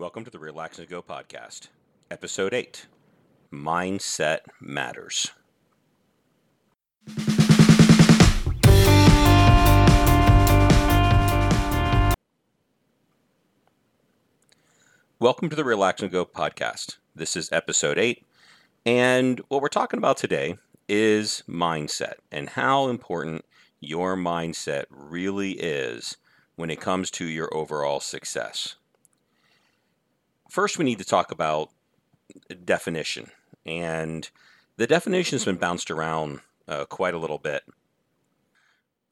Welcome to the Relax and Go podcast, episode 8 Mindset Matters. Welcome to the Relax and Go podcast. This is episode 8, and what we're talking about today is mindset and how important your mindset really is when it comes to your overall success. First, we need to talk about definition. And the definition has been bounced around uh, quite a little bit.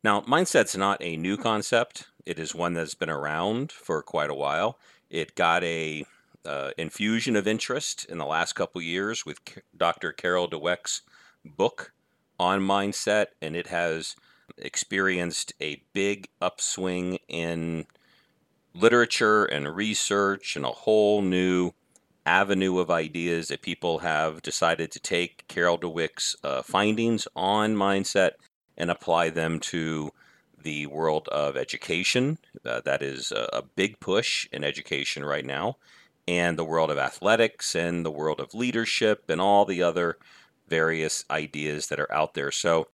Now, mindset's not a new concept. It is one that's been around for quite a while. It got a uh, infusion of interest in the last couple years with Dr. Carol Dweck's book on mindset, and it has experienced a big upswing in literature and research and a whole new avenue of ideas that people have decided to take Carol Dweck's uh, findings on mindset and apply them to the world of education. Uh, that is a, a big push in education right now, and the world of athletics and the world of leadership and all the other various ideas that are out there. So,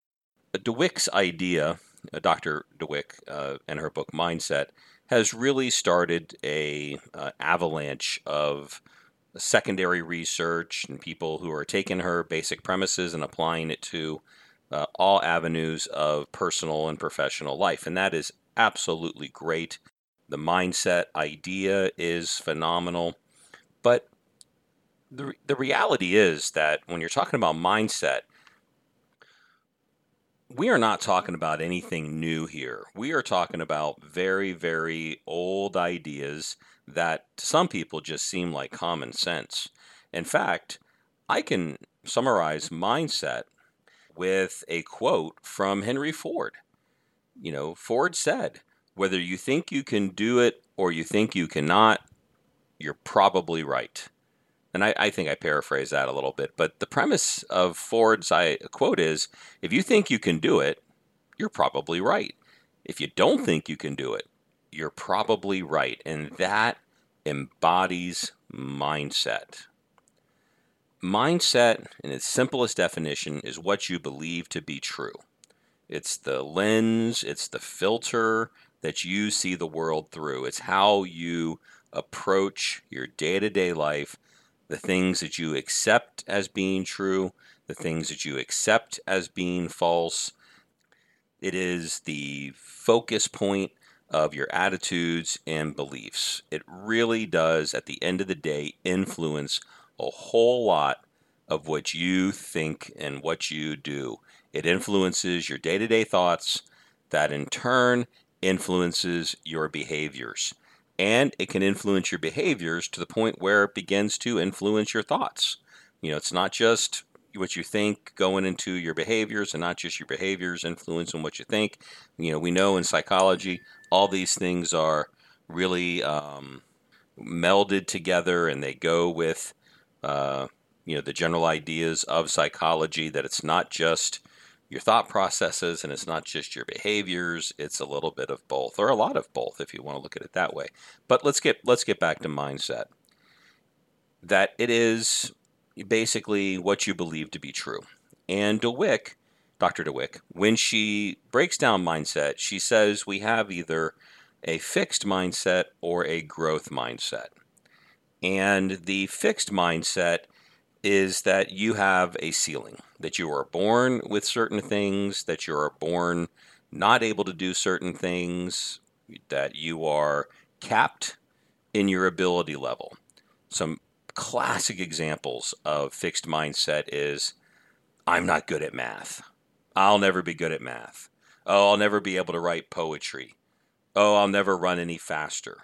Dweck's idea, uh, Dr. Dweck, uh, and her book Mindset, has really started a uh, avalanche of secondary research and people who are taking her basic premises and applying it to uh, all avenues of personal and professional life. And that is absolutely great. The mindset idea is phenomenal. But the, the reality is that when you're talking about mindset, we are not talking about anything new here. We are talking about very, very old ideas that to some people just seem like common sense. In fact, I can summarize mindset with a quote from Henry Ford. You know, Ford said, whether you think you can do it or you think you cannot, you're probably right. And I, I, think I paraphrase that a little bit, but the premise of Ford's I, quote is if you think you can do it, you're probably right. If you don't think you can do it, you're probably right. And that embodies mindset. Mindset, in its simplest definition, is what you believe to be true. It's the lens, it's the filter that you see the world through. It's how you approach your day to day life the things that you accept as being true, the things that you accept as being false. It is the focus point of your attitudes and beliefs. It really does, at the end of the day, influence a whole lot of what you think and what you do. It influences your day to day thoughts, that in turn influences your behaviors and it can influence your behaviors to the point where it begins to influence your thoughts. You know, it's not just what you think going into your behaviors and not just your behaviors influencing what you think. You know, we know in psychology all these things are really um, melded together and they go with, uh, you know, the general ideas of psychology that it's not just your thought processes and it's not just your behaviors it's a little bit of both or a lot of both if you want to look at it that way. But let's get let's get back to mindset. That it is basically what you believe to be true. And Dweck Dr. Dweck when she breaks down mindset she says we have either a fixed mindset or a growth mindset. And the fixed mindset is that you have a ceiling, that you are born with certain things, that you are born not able to do certain things, that you are capped in your ability level. Some classic examples of fixed mindset is I'm not good at math. I'll never be good at math. Oh, I'll never be able to write poetry. Oh, I'll never run any faster.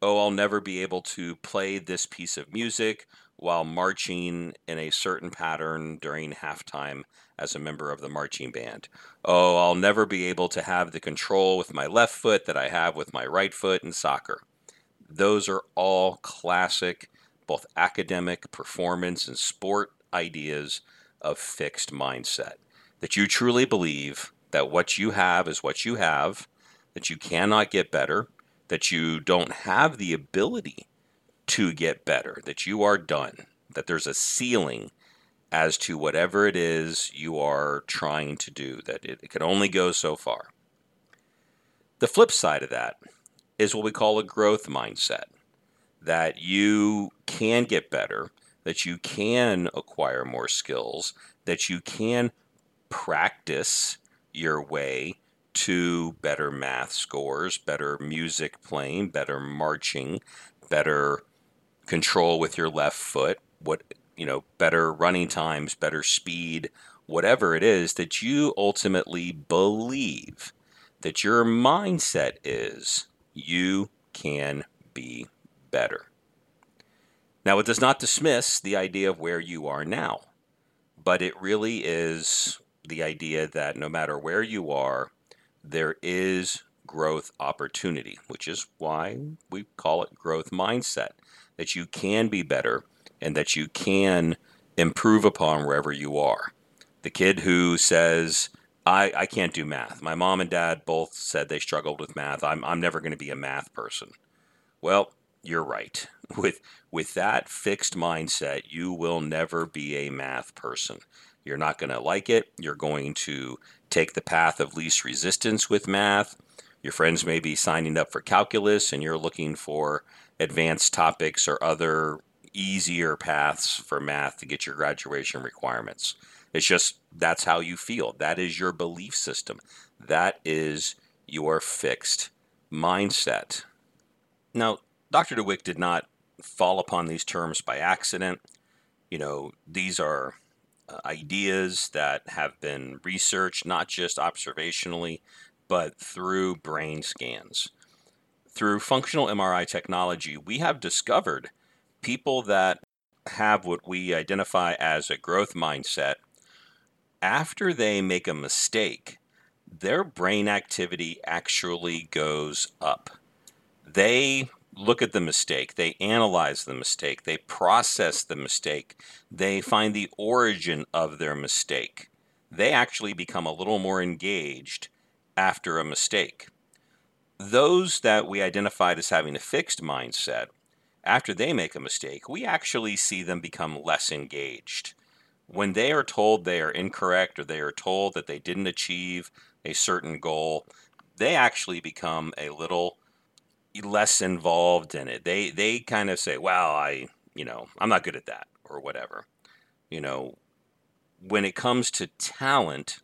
Oh, I'll never be able to play this piece of music while marching in a certain pattern during halftime as a member of the marching band. Oh, I'll never be able to have the control with my left foot that I have with my right foot in soccer. Those are all classic, both academic, performance, and sport ideas of fixed mindset. That you truly believe that what you have is what you have, that you cannot get better, that you don't have the ability to get better, that you are done, that there's a ceiling as to whatever it is you are trying to do, that it, it can only go so far. The flip side of that is what we call a growth mindset that you can get better, that you can acquire more skills, that you can practice your way to better math scores, better music playing, better marching, better control with your left foot, what you know, better running times, better speed, whatever it is that you ultimately believe that your mindset is you can be better. Now, it does not dismiss the idea of where you are now, but it really is the idea that no matter where you are, there is growth opportunity, which is why we call it growth mindset, that you can be better and that you can improve upon wherever you are. The kid who says, I, I can't do math. My mom and dad both said they struggled with math. I'm, I'm never going to be a math person. Well, you're right. With, with that fixed mindset, you will never be a math person. You're not going to like it. You're going to take the path of least resistance with math. Your friends may be signing up for calculus and you're looking for advanced topics or other easier paths for math to get your graduation requirements. It's just that's how you feel. That is your belief system. That is your fixed mindset. Now, Dr. Dweck did not fall upon these terms by accident. You know, these are uh, ideas that have been researched not just observationally, but through brain scans. Through functional MRI technology, we have discovered people that have what we identify as a growth mindset, after they make a mistake, their brain activity actually goes up. They look at the mistake, they analyze the mistake, they process the mistake, they find the origin of their mistake. They actually become a little more engaged after a mistake. Those that we identified as having a fixed mindset after they make a mistake, we actually see them become less engaged. When they are told they are incorrect or they are told that they didn't achieve a certain goal, they actually become a little less involved in it. They they kind of say, "Well, I, you know, I'm not good at that or whatever." You know, when it comes to talent,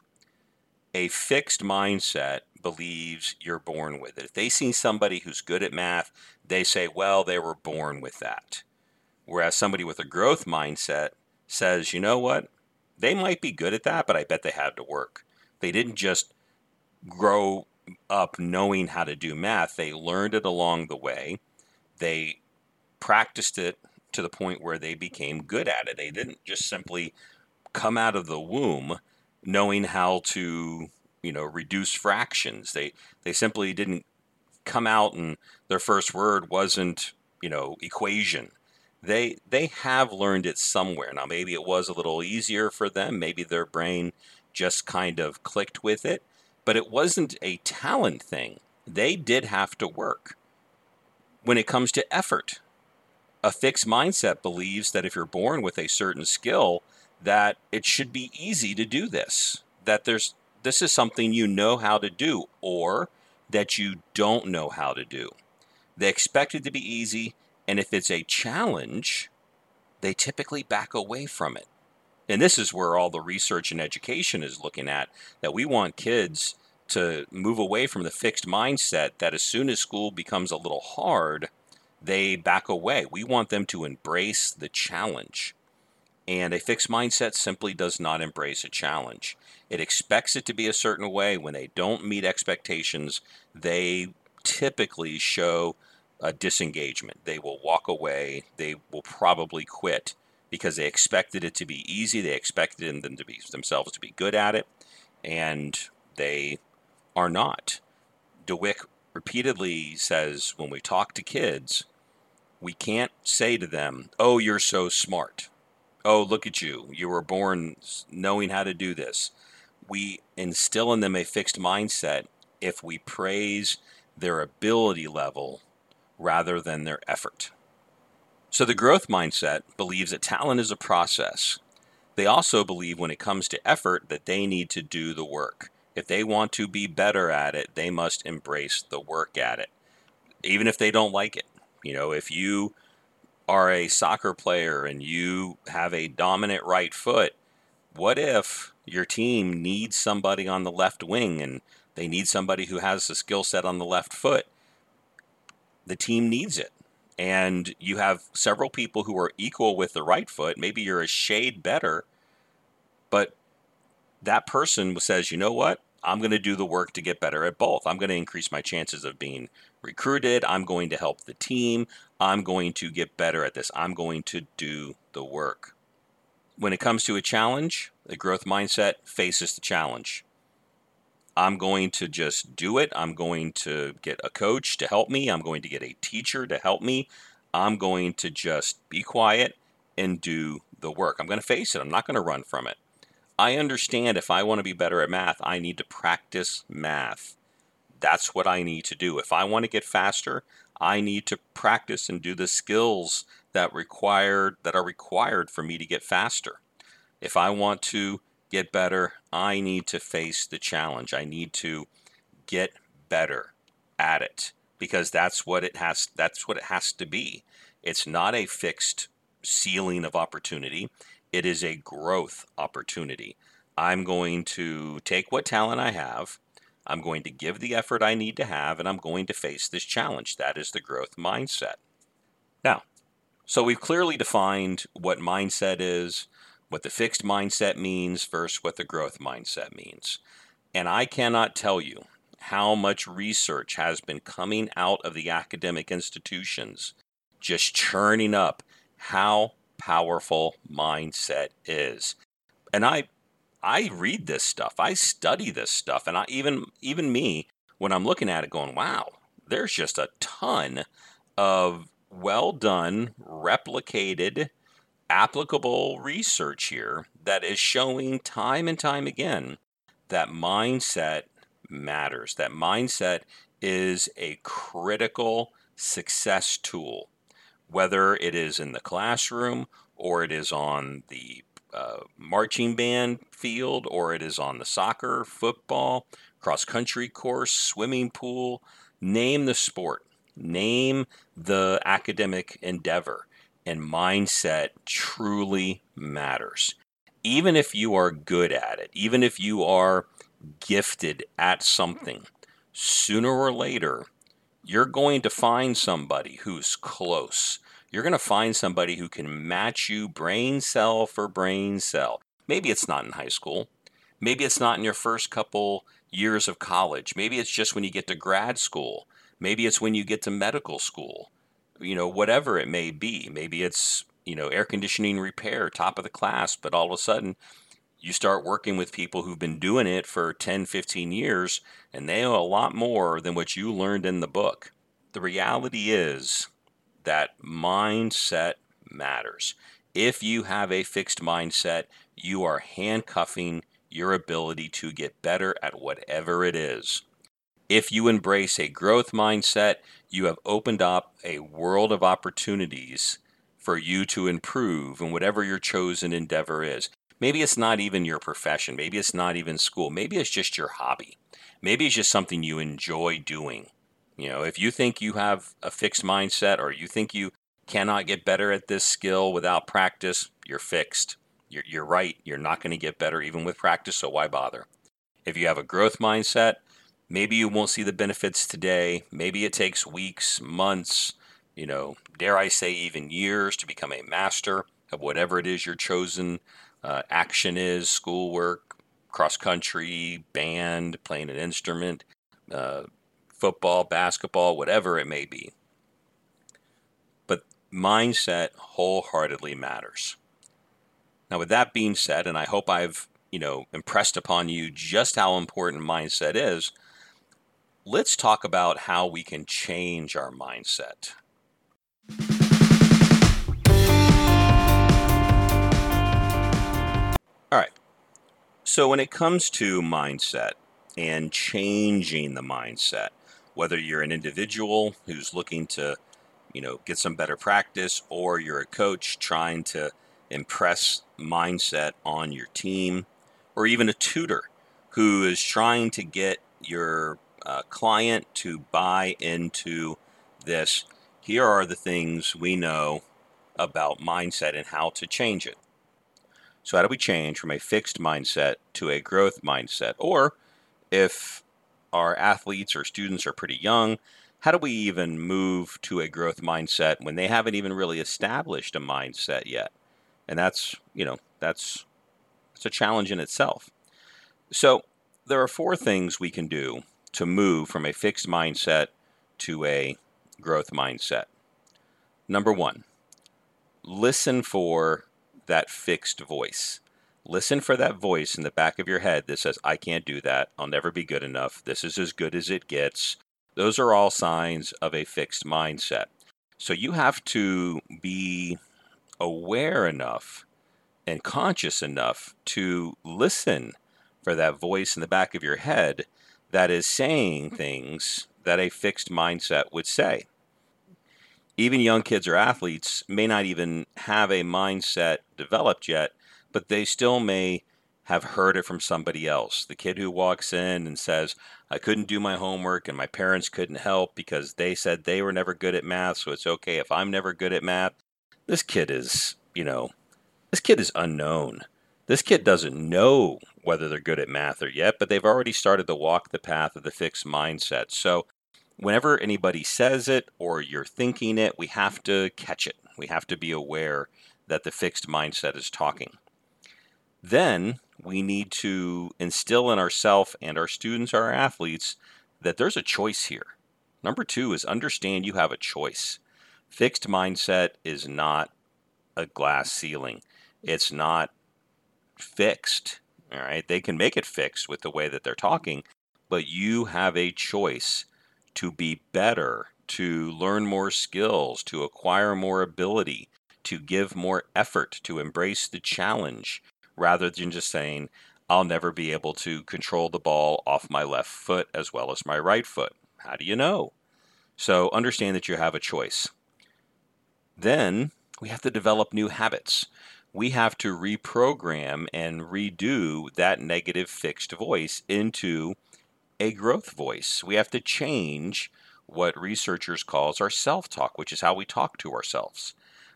a fixed mindset believes you're born with it. If they see somebody who's good at math, they say, well, they were born with that. Whereas somebody with a growth mindset says, you know what? They might be good at that, but I bet they had to work. They didn't just grow up knowing how to do math, they learned it along the way. They practiced it to the point where they became good at it. They didn't just simply come out of the womb knowing how to you know reduce fractions. They they simply didn't come out and their first word wasn't you know equation. They they have learned it somewhere. Now maybe it was a little easier for them. Maybe their brain just kind of clicked with it, but it wasn't a talent thing. They did have to work. When it comes to effort, a fixed mindset believes that if you're born with a certain skill, that it should be easy to do this. That there's this is something you know how to do or that you don't know how to do. They expect it to be easy, and if it's a challenge, they typically back away from it. And this is where all the research and education is looking at that we want kids to move away from the fixed mindset that as soon as school becomes a little hard, they back away. We want them to embrace the challenge. And a fixed mindset simply does not embrace a challenge. It expects it to be a certain way. When they don't meet expectations, they typically show a disengagement. They will walk away. They will probably quit because they expected it to be easy. They expected them to be themselves to be good at it, and they are not. Dweck repeatedly says when we talk to kids, we can't say to them, "Oh, you're so smart." Oh, look at you. You were born knowing how to do this. We instill in them a fixed mindset if we praise their ability level rather than their effort. So the growth mindset believes that talent is a process. They also believe when it comes to effort that they need to do the work. If they want to be better at it, they must embrace the work at it, even if they don't like it. You know, if you are a soccer player and you have a dominant right foot, what if your team needs somebody on the left wing and they need somebody who has the skill set on the left foot? The team needs it and you have several people who are equal with the right foot, maybe you're a shade better, but that person says, you know what? I'm going to do the work to get better at both. I'm going to increase my chances of being recruited. I'm going to help the team. I'm going to get better at this. I'm going to do the work. When it comes to a challenge, the growth mindset faces the challenge. I'm going to just do it. I'm going to get a coach to help me. I'm going to get a teacher to help me. I'm going to just be quiet and do the work. I'm going to face it. I'm not going to run from it. I understand if I want to be better at math, I need to practice math. That's what I need to do. If I want to get faster, I need to practice and do the skills that required that are required for me to get faster. If I want to get better, I need to face the challenge. I need to get better at it because that's what it has that's what it has to be. It's not a fixed ceiling of opportunity. It is a growth opportunity. I'm going to take what talent I have, I'm going to give the effort I need to have, and I'm going to face this challenge. That is the growth mindset. Now, so we've clearly defined what mindset is, what the fixed mindset means versus what the growth mindset means. And I cannot tell you how much research has been coming out of the academic institutions, just churning up how powerful mindset is. And I I read this stuff. I study this stuff and I even even me when I'm looking at it going, "Wow, there's just a ton of well done, replicated applicable research here that is showing time and time again that mindset matters. That mindset is a critical success tool, whether it is in the classroom or it is on the uh, marching band field or it is on the soccer, football, cross country course, swimming pool. Name the sport, name the academic endeavor and mindset truly matters. Even if you are good at it, even if you are gifted at something, sooner or later, you're going to find somebody who's close. You're going to find somebody who can match you brain cell for brain cell. Maybe it's not in high school. Maybe it's not in your first couple years of college. Maybe it's just when you get to grad school. Maybe it's when you get to medical school you know, whatever it may be. Maybe it's, you know, air conditioning repair, top of the class, but all of a sudden you start working with people who've been doing it for 10, 15 years, and they know a lot more than what you learned in the book. The reality is that mindset matters. If you have a fixed mindset, you are handcuffing your ability to get better at whatever it is. If you embrace a growth mindset, you have opened up a world of opportunities for you to improve in whatever your chosen endeavor is. Maybe it's not even your profession. Maybe it's not even school. Maybe it's just your hobby. Maybe it's just something you enjoy doing. You know, if you think you have a fixed mindset or you think you cannot get better at this skill without practice, you're fixed. You're, you're right. You're not going to get better even with practice, so why bother? If you have a growth mindset, Maybe you won't see the benefits today. Maybe it takes weeks, months, you know, dare I say even years to become a master of whatever it is your chosen uh, action is schoolwork, cross country, band, playing an instrument, uh, football, basketball, whatever it may be. But mindset wholeheartedly matters. Now, with that being said, and I hope I've you know impressed upon you just how important mindset is let's talk about how we can change our mindset. All right. So, when it comes to mindset and changing the mindset, whether you're an individual who's looking to you know, get some better practice, or you're a coach trying to impress mindset on your team, or even a tutor who is trying to get your uh, client to buy into this. Here are the things we know about mindset and how to change it. So, how do we change from a fixed mindset to a growth mindset? Or if our athletes or students are pretty young, how do we even move to a growth mindset when they haven't even really established a mindset yet? And that's, you know, that's it's a challenge in itself. So, there are four things we can do to move from a fixed mindset to a growth mindset. Number 1, listen for that fixed voice. Listen for that voice in the back of your head that says, I can't do that. I'll never be good enough. This is as good as it gets. Those are all signs of a fixed mindset. So you have to be aware enough and conscious enough to listen for that voice in the back of your head that is saying mm-hmm. things that a fixed mindset would say even young kids or athletes may not even have a mindset developed yet, but they still may have heard it from somebody else. The kid who walks in and says, I couldn't do my homework and my parents couldn't help because they said they were never good at math, so it's okay if I'm never good at math. This kid is, you know, this kid is unknown. This kid doesn't know whether they're good at math or yet, but they've already started to walk the path of the fixed mindset. So whenever anybody says it or you're thinking it, we have to catch it. We have to be aware that the fixed mindset is talking. Then we need to instill in ourselves and our students, our athletes, that there's a choice here. Number two is understand you have a choice. Fixed mindset is not a glass ceiling. It's not fixed. All right. They can make it fixed with the way that they're talking, but you have a choice to be better, to learn more skills, to acquire more ability, to give more effort, to embrace the challenge, rather than just saying, I'll never be able to control the ball off my left foot as well as my right foot. How do you know? So understand that you have a choice. Then we have to develop new habits. We have to reprogram and redo that negative fixed voice into a growth voice. We have to change what researchers calls our self-talk, which is how we talk to ourselves.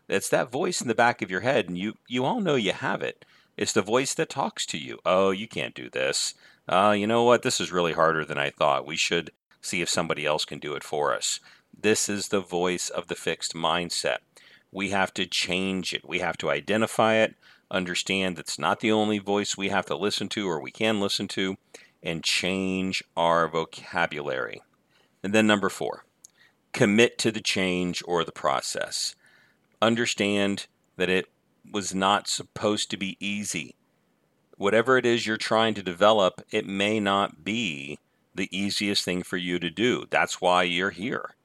It's that voice in the back of your head, and you you all know you have it. It's the voice that talks to you. Oh, you can't do this. Uh, you know what? This is really harder than I thought. We should see if somebody else can do it for us. This is the voice of the fixed mindset. We have to change it. We have to identify it, understand it's not the only voice we have to listen to or we can listen to, and change our vocabulary. And then number four, commit to the change or the process. Understand that it was not supposed to be easy. Whatever it is you're trying to develop, it may not be the easiest thing for you to do. That's why you're here.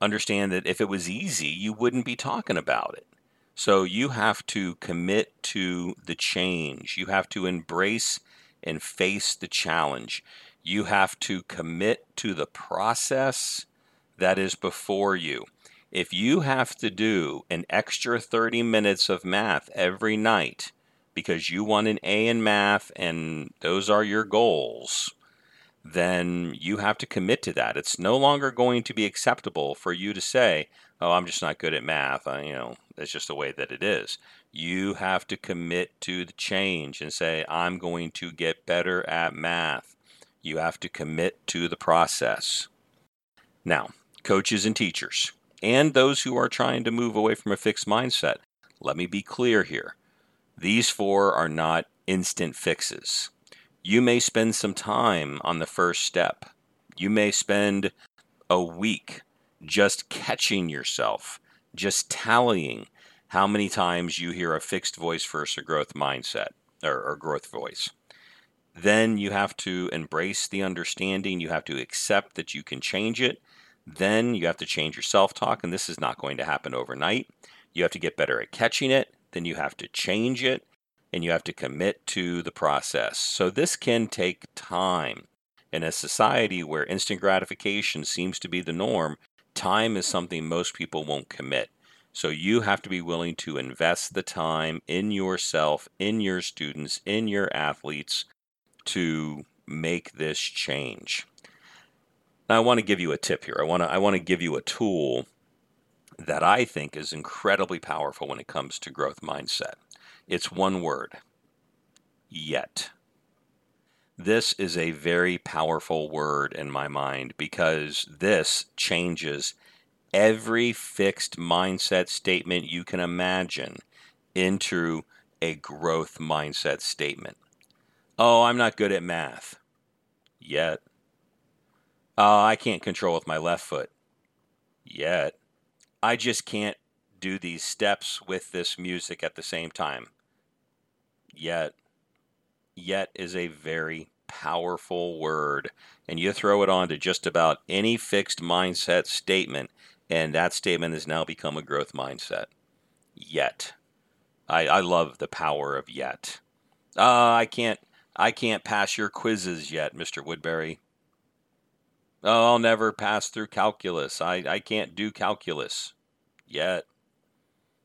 Understand that if it was easy, you wouldn't be talking about it. So you have to commit to the change. You have to embrace and face the challenge. You have to commit to the process that is before you. If you have to do an extra 30 minutes of math every night because you want an A in math and those are your goals, then you have to commit to that. It's no longer going to be acceptable for you to say, "Oh, I'm just not good at math." I, you know, that's just the way that it is. You have to commit to the change and say, "I'm going to get better at math." You have to commit to the process. Now, coaches and teachers, and those who are trying to move away from a fixed mindset, let me be clear here. These four are not instant fixes. You may spend some time on the first step. You may spend a week just catching yourself, just tallying how many times you hear a fixed voice versus a growth mindset or, or growth voice. Then you have to embrace the understanding. You have to accept that you can change it. Then you have to change your self talk, and this is not going to happen overnight. You have to get better at catching it. Then you have to change it and you have to commit to the process. So this can take time. In a society where instant gratification seems to be the norm, Time is something most people won't commit. So you have to be willing to invest the time in yourself, in your students, in your athletes to make this change. Now, I want to give you a tip here. I want to I want to give you a tool that I think is incredibly powerful when it comes to growth mindset. It's one word. Yet. This is a very powerful word in my mind because this changes every fixed mindset statement you can imagine into a growth mindset statement. Oh, I'm not good at math. Yet. Oh, I can't control with my left foot. Yet. I just can't do these steps with this music at the same time. Yet. Yet is a very powerful word. And you throw it on to just about any fixed mindset statement, and that statement has now become a growth mindset. Yet. I, I love the power of yet. Uh, I can't I can't pass your quizzes yet, Mr. Woodbury. Oh, I'll never pass through calculus. I, I can't do calculus yet.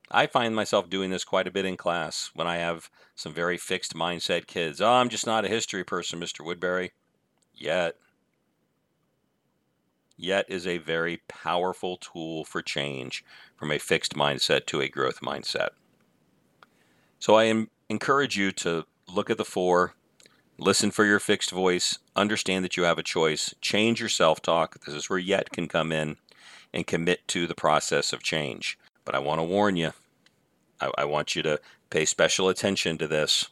I find myself doing this quite a bit in class when I have some very fixed mindset kids. Oh, I'm just not a history person, Mr. Woodbury. Yet. Yet is a very powerful tool for change from a fixed mindset to a growth mindset. So I encourage you to look at the four, Listen for your fixed voice. Understand that you have a choice. Change your self talk. This is where yet can come in and commit to the process of change. But I want to warn you, I, I want you to pay special attention to this.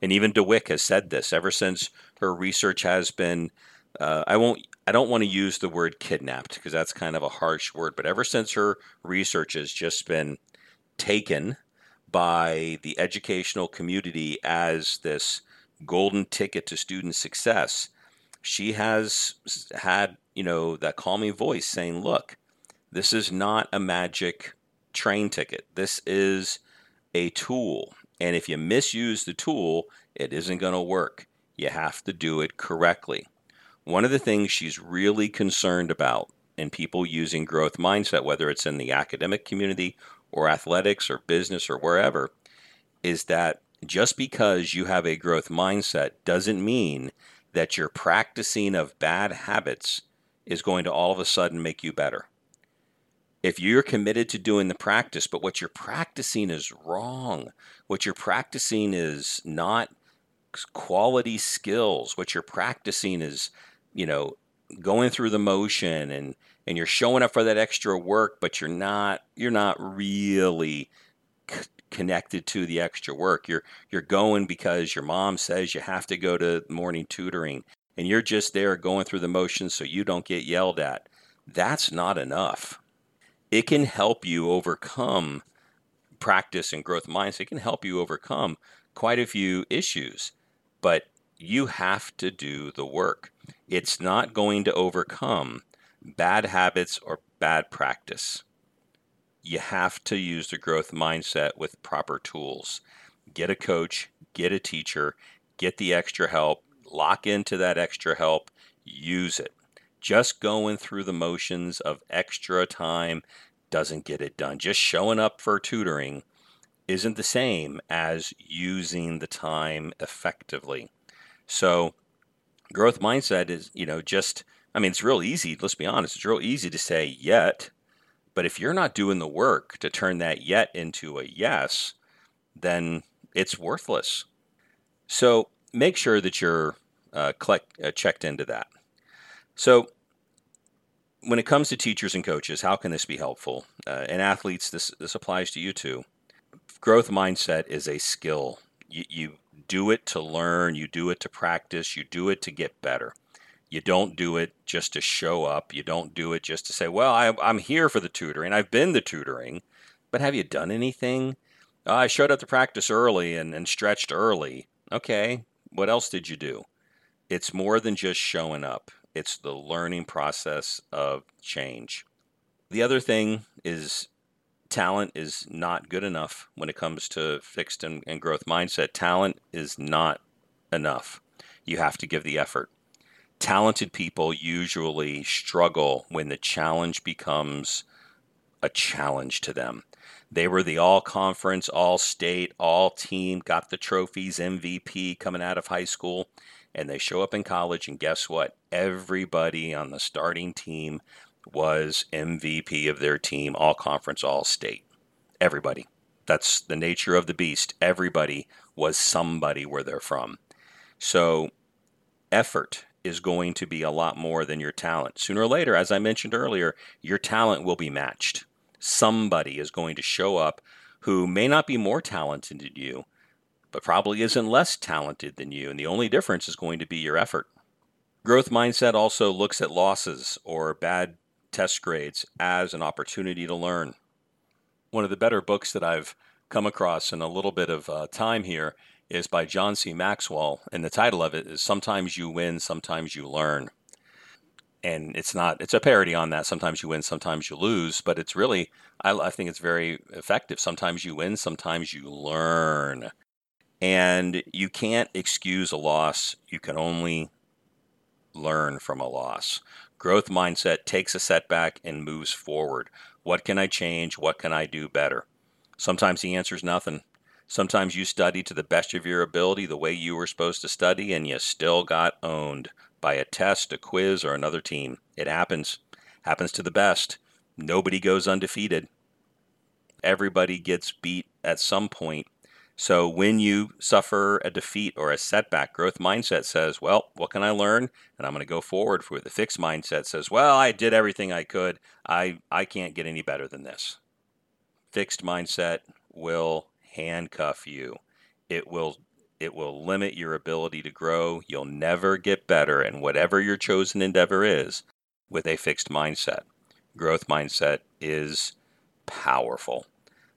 And even Dweck has said this ever since her research has been. Uh, I won't. I don't want to use the word kidnapped because that's kind of a harsh word. But ever since her research has just been taken by the educational community as this golden ticket to student success, she has had, you know, that calming voice saying, look, this is not a magic train ticket. This is a tool. And if you misuse the tool, it isn't going to work. You have to do it correctly. One of the things she's really concerned about in people using growth mindset, whether it's in the academic community or athletics or business or wherever, is that just because you have a growth mindset doesn't mean that your practicing of bad habits is going to all of a sudden make you better. If you're committed to doing the practice, but what you're practicing is wrong, what you're practicing is not quality skills, what you're practicing is, you know, going through the motion and and you're showing up for that extra work, but you're not you're not really connected to the extra work. You're you're going because your mom says you have to go to morning tutoring and you're just there going through the motions so you don't get yelled at. That's not enough. It can help you overcome practice and growth mindset. It can help you overcome quite a few issues, but you have to do the work. It's not going to overcome bad habits or bad practice you have to use the growth mindset with proper tools. Get a coach, get a teacher, get the extra help, lock into that extra help, use it. Just going through the motions of extra time doesn't get it done. Just showing up for tutoring isn't the same as using the time effectively. So, growth mindset is, you know, just, I mean, it's real easy. Let's be honest. It's real easy to say yet but if you're not doing the work to turn that yet into a yes, then it's worthless. So make sure that you're uh, collect, uh, checked into that. So when it comes to teachers and coaches, how can this be helpful? Uh, and athletes, this this applies to you too. Growth mindset is a skill. You, you do it to learn. You do it to practice. You do it to get better. You don't do it just to show up. You don't do it just to say, well, I, am here for the tutoring. I've been the tutoring, but have you done anything? Oh, I showed up to practice early and, and stretched early. Okay, what else did you do? It's more than just showing up, it's the learning process of change. The other thing is talent is not good enough when it comes to fixed and, and growth mindset. Talent is not enough. You have to give the effort talented people usually struggle when the challenge becomes a challenge to them. They were the all conference, all state, all team, got the trophies, MVP coming out of high school, and they show up in college, and guess what? Everybody on the starting team was MVP of their team, all conference, all state. Everybody. That's the nature of the beast. Everybody was somebody where they're from. So, effort is going to be a lot more than your talent. Sooner or later, as I mentioned earlier, your talent will be matched. Somebody is going to show up who may not be more talented than you, but probably isn't less talented than you. And the only difference is going to be your effort. Growth mindset also looks at losses or bad test grades as an opportunity to learn. One of the better books that I've come across in a little bit of uh, time here is by John C. Maxwell, and the title of it is Sometimes You Win, Sometimes You Learn. And it's not, it's a parody on that. Sometimes you win, sometimes you lose, but it's really, I, I think it's very effective. Sometimes you win, sometimes you learn. And you can't excuse a loss, you can only learn from a loss. Growth mindset takes a setback and moves forward. What can I change? What can I do better? Sometimes the answer is nothing. Sometimes you study to the best of your ability the way you were supposed to study, and you still got owned by a test, a quiz, or another team. It happens. Happens to the best. Nobody goes undefeated. Everybody gets beat at some point. So when you suffer a defeat or a setback, growth mindset says, Well, what can I learn? And I'm going to go forward for it. the fixed mindset says, Well, I did everything I could. I, I can't get any better than this. Fixed mindset will handcuff you. It will it will limit your ability to grow. You'll never get better in whatever your chosen endeavor is with a fixed mindset. Growth mindset is powerful.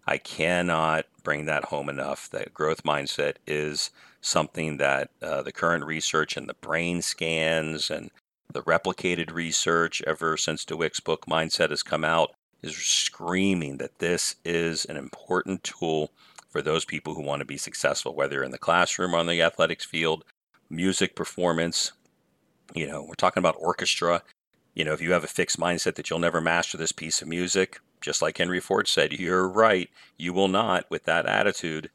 I cannot bring that home enough that growth mindset is something that uh, the current research and the brain scans and the replicated research ever since Dweck's book Mindset has come out is screaming that this is an important tool for those people who want to be successful, whether in the classroom or on the athletics field, music performance. You know, we're talking about orchestra. You know, if you have a fixed mindset that you'll never master this piece of music, just like Henry Ford said, you're right. You will not with that attitude.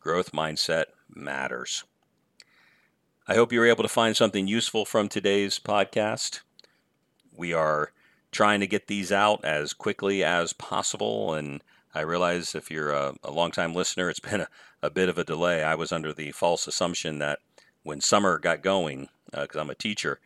Growth mindset matters. I hope you were able to find something useful from today's podcast. We are trying to get these out as quickly as possible. And I realize if you're a, a longtime listener, it's been a, a, bit of a delay. I was under the false assumption that when summer got going, because uh, I'm a teacher,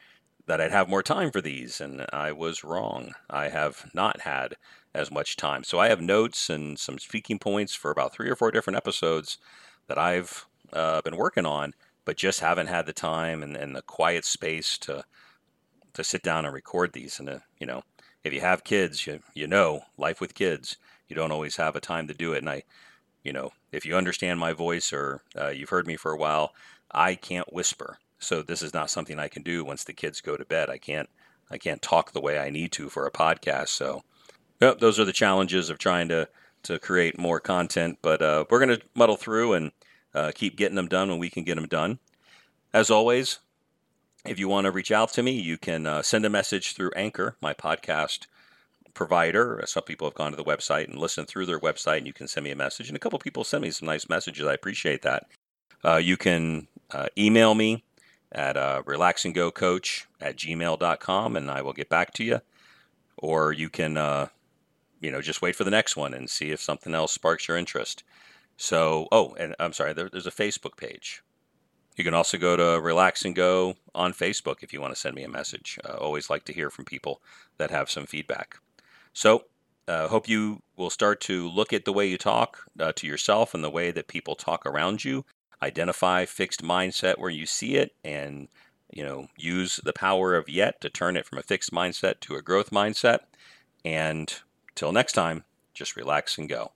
that I'd have more time for these, and I was wrong. I have not had as much time. So I have notes and some speaking points for about three or four different episodes that I've uh, been working on, but just haven't had the time and, and the quiet space to to sit down and record these. And uh, you know, if you have kids, you you know, life with kids, you don't always have a time to do it. And I, you know, if you understand my voice or uh, you've heard me for a while, I can't whisper. So this is not something I can do once the kids go to bed. I can't I can't talk the way I need to for a podcast. So yep, those are the challenges of trying to to create more content. But uh, we're going to muddle through and uh, keep getting them done when we can get them done. As always, if you want to reach out to me, you can uh, send a message through Anchor, my podcast provider. Some people have gone to the website and listened through their website, and you can send me a message. And a couple people send me some nice messages. I appreciate that. Uh, you can uh, email me at uh, relaxandgocoach at gmail.com, and I will get back to you. Or you can, uh, you know, just wait for the next one and see if something else sparks your interest. So, oh, and I'm sorry, there, there's a Facebook page. You can also go to Relax and Go on Facebook if you want to send me a message. Uh, always like to hear from people that have some feedback. So, uh, hope you will start to look at the way you talk uh, to yourself and the way that people talk around you. Identify fixed mindset where you see it, and you know use the power of yet to turn it from a fixed mindset to a growth mindset. And till next time, just relax and go.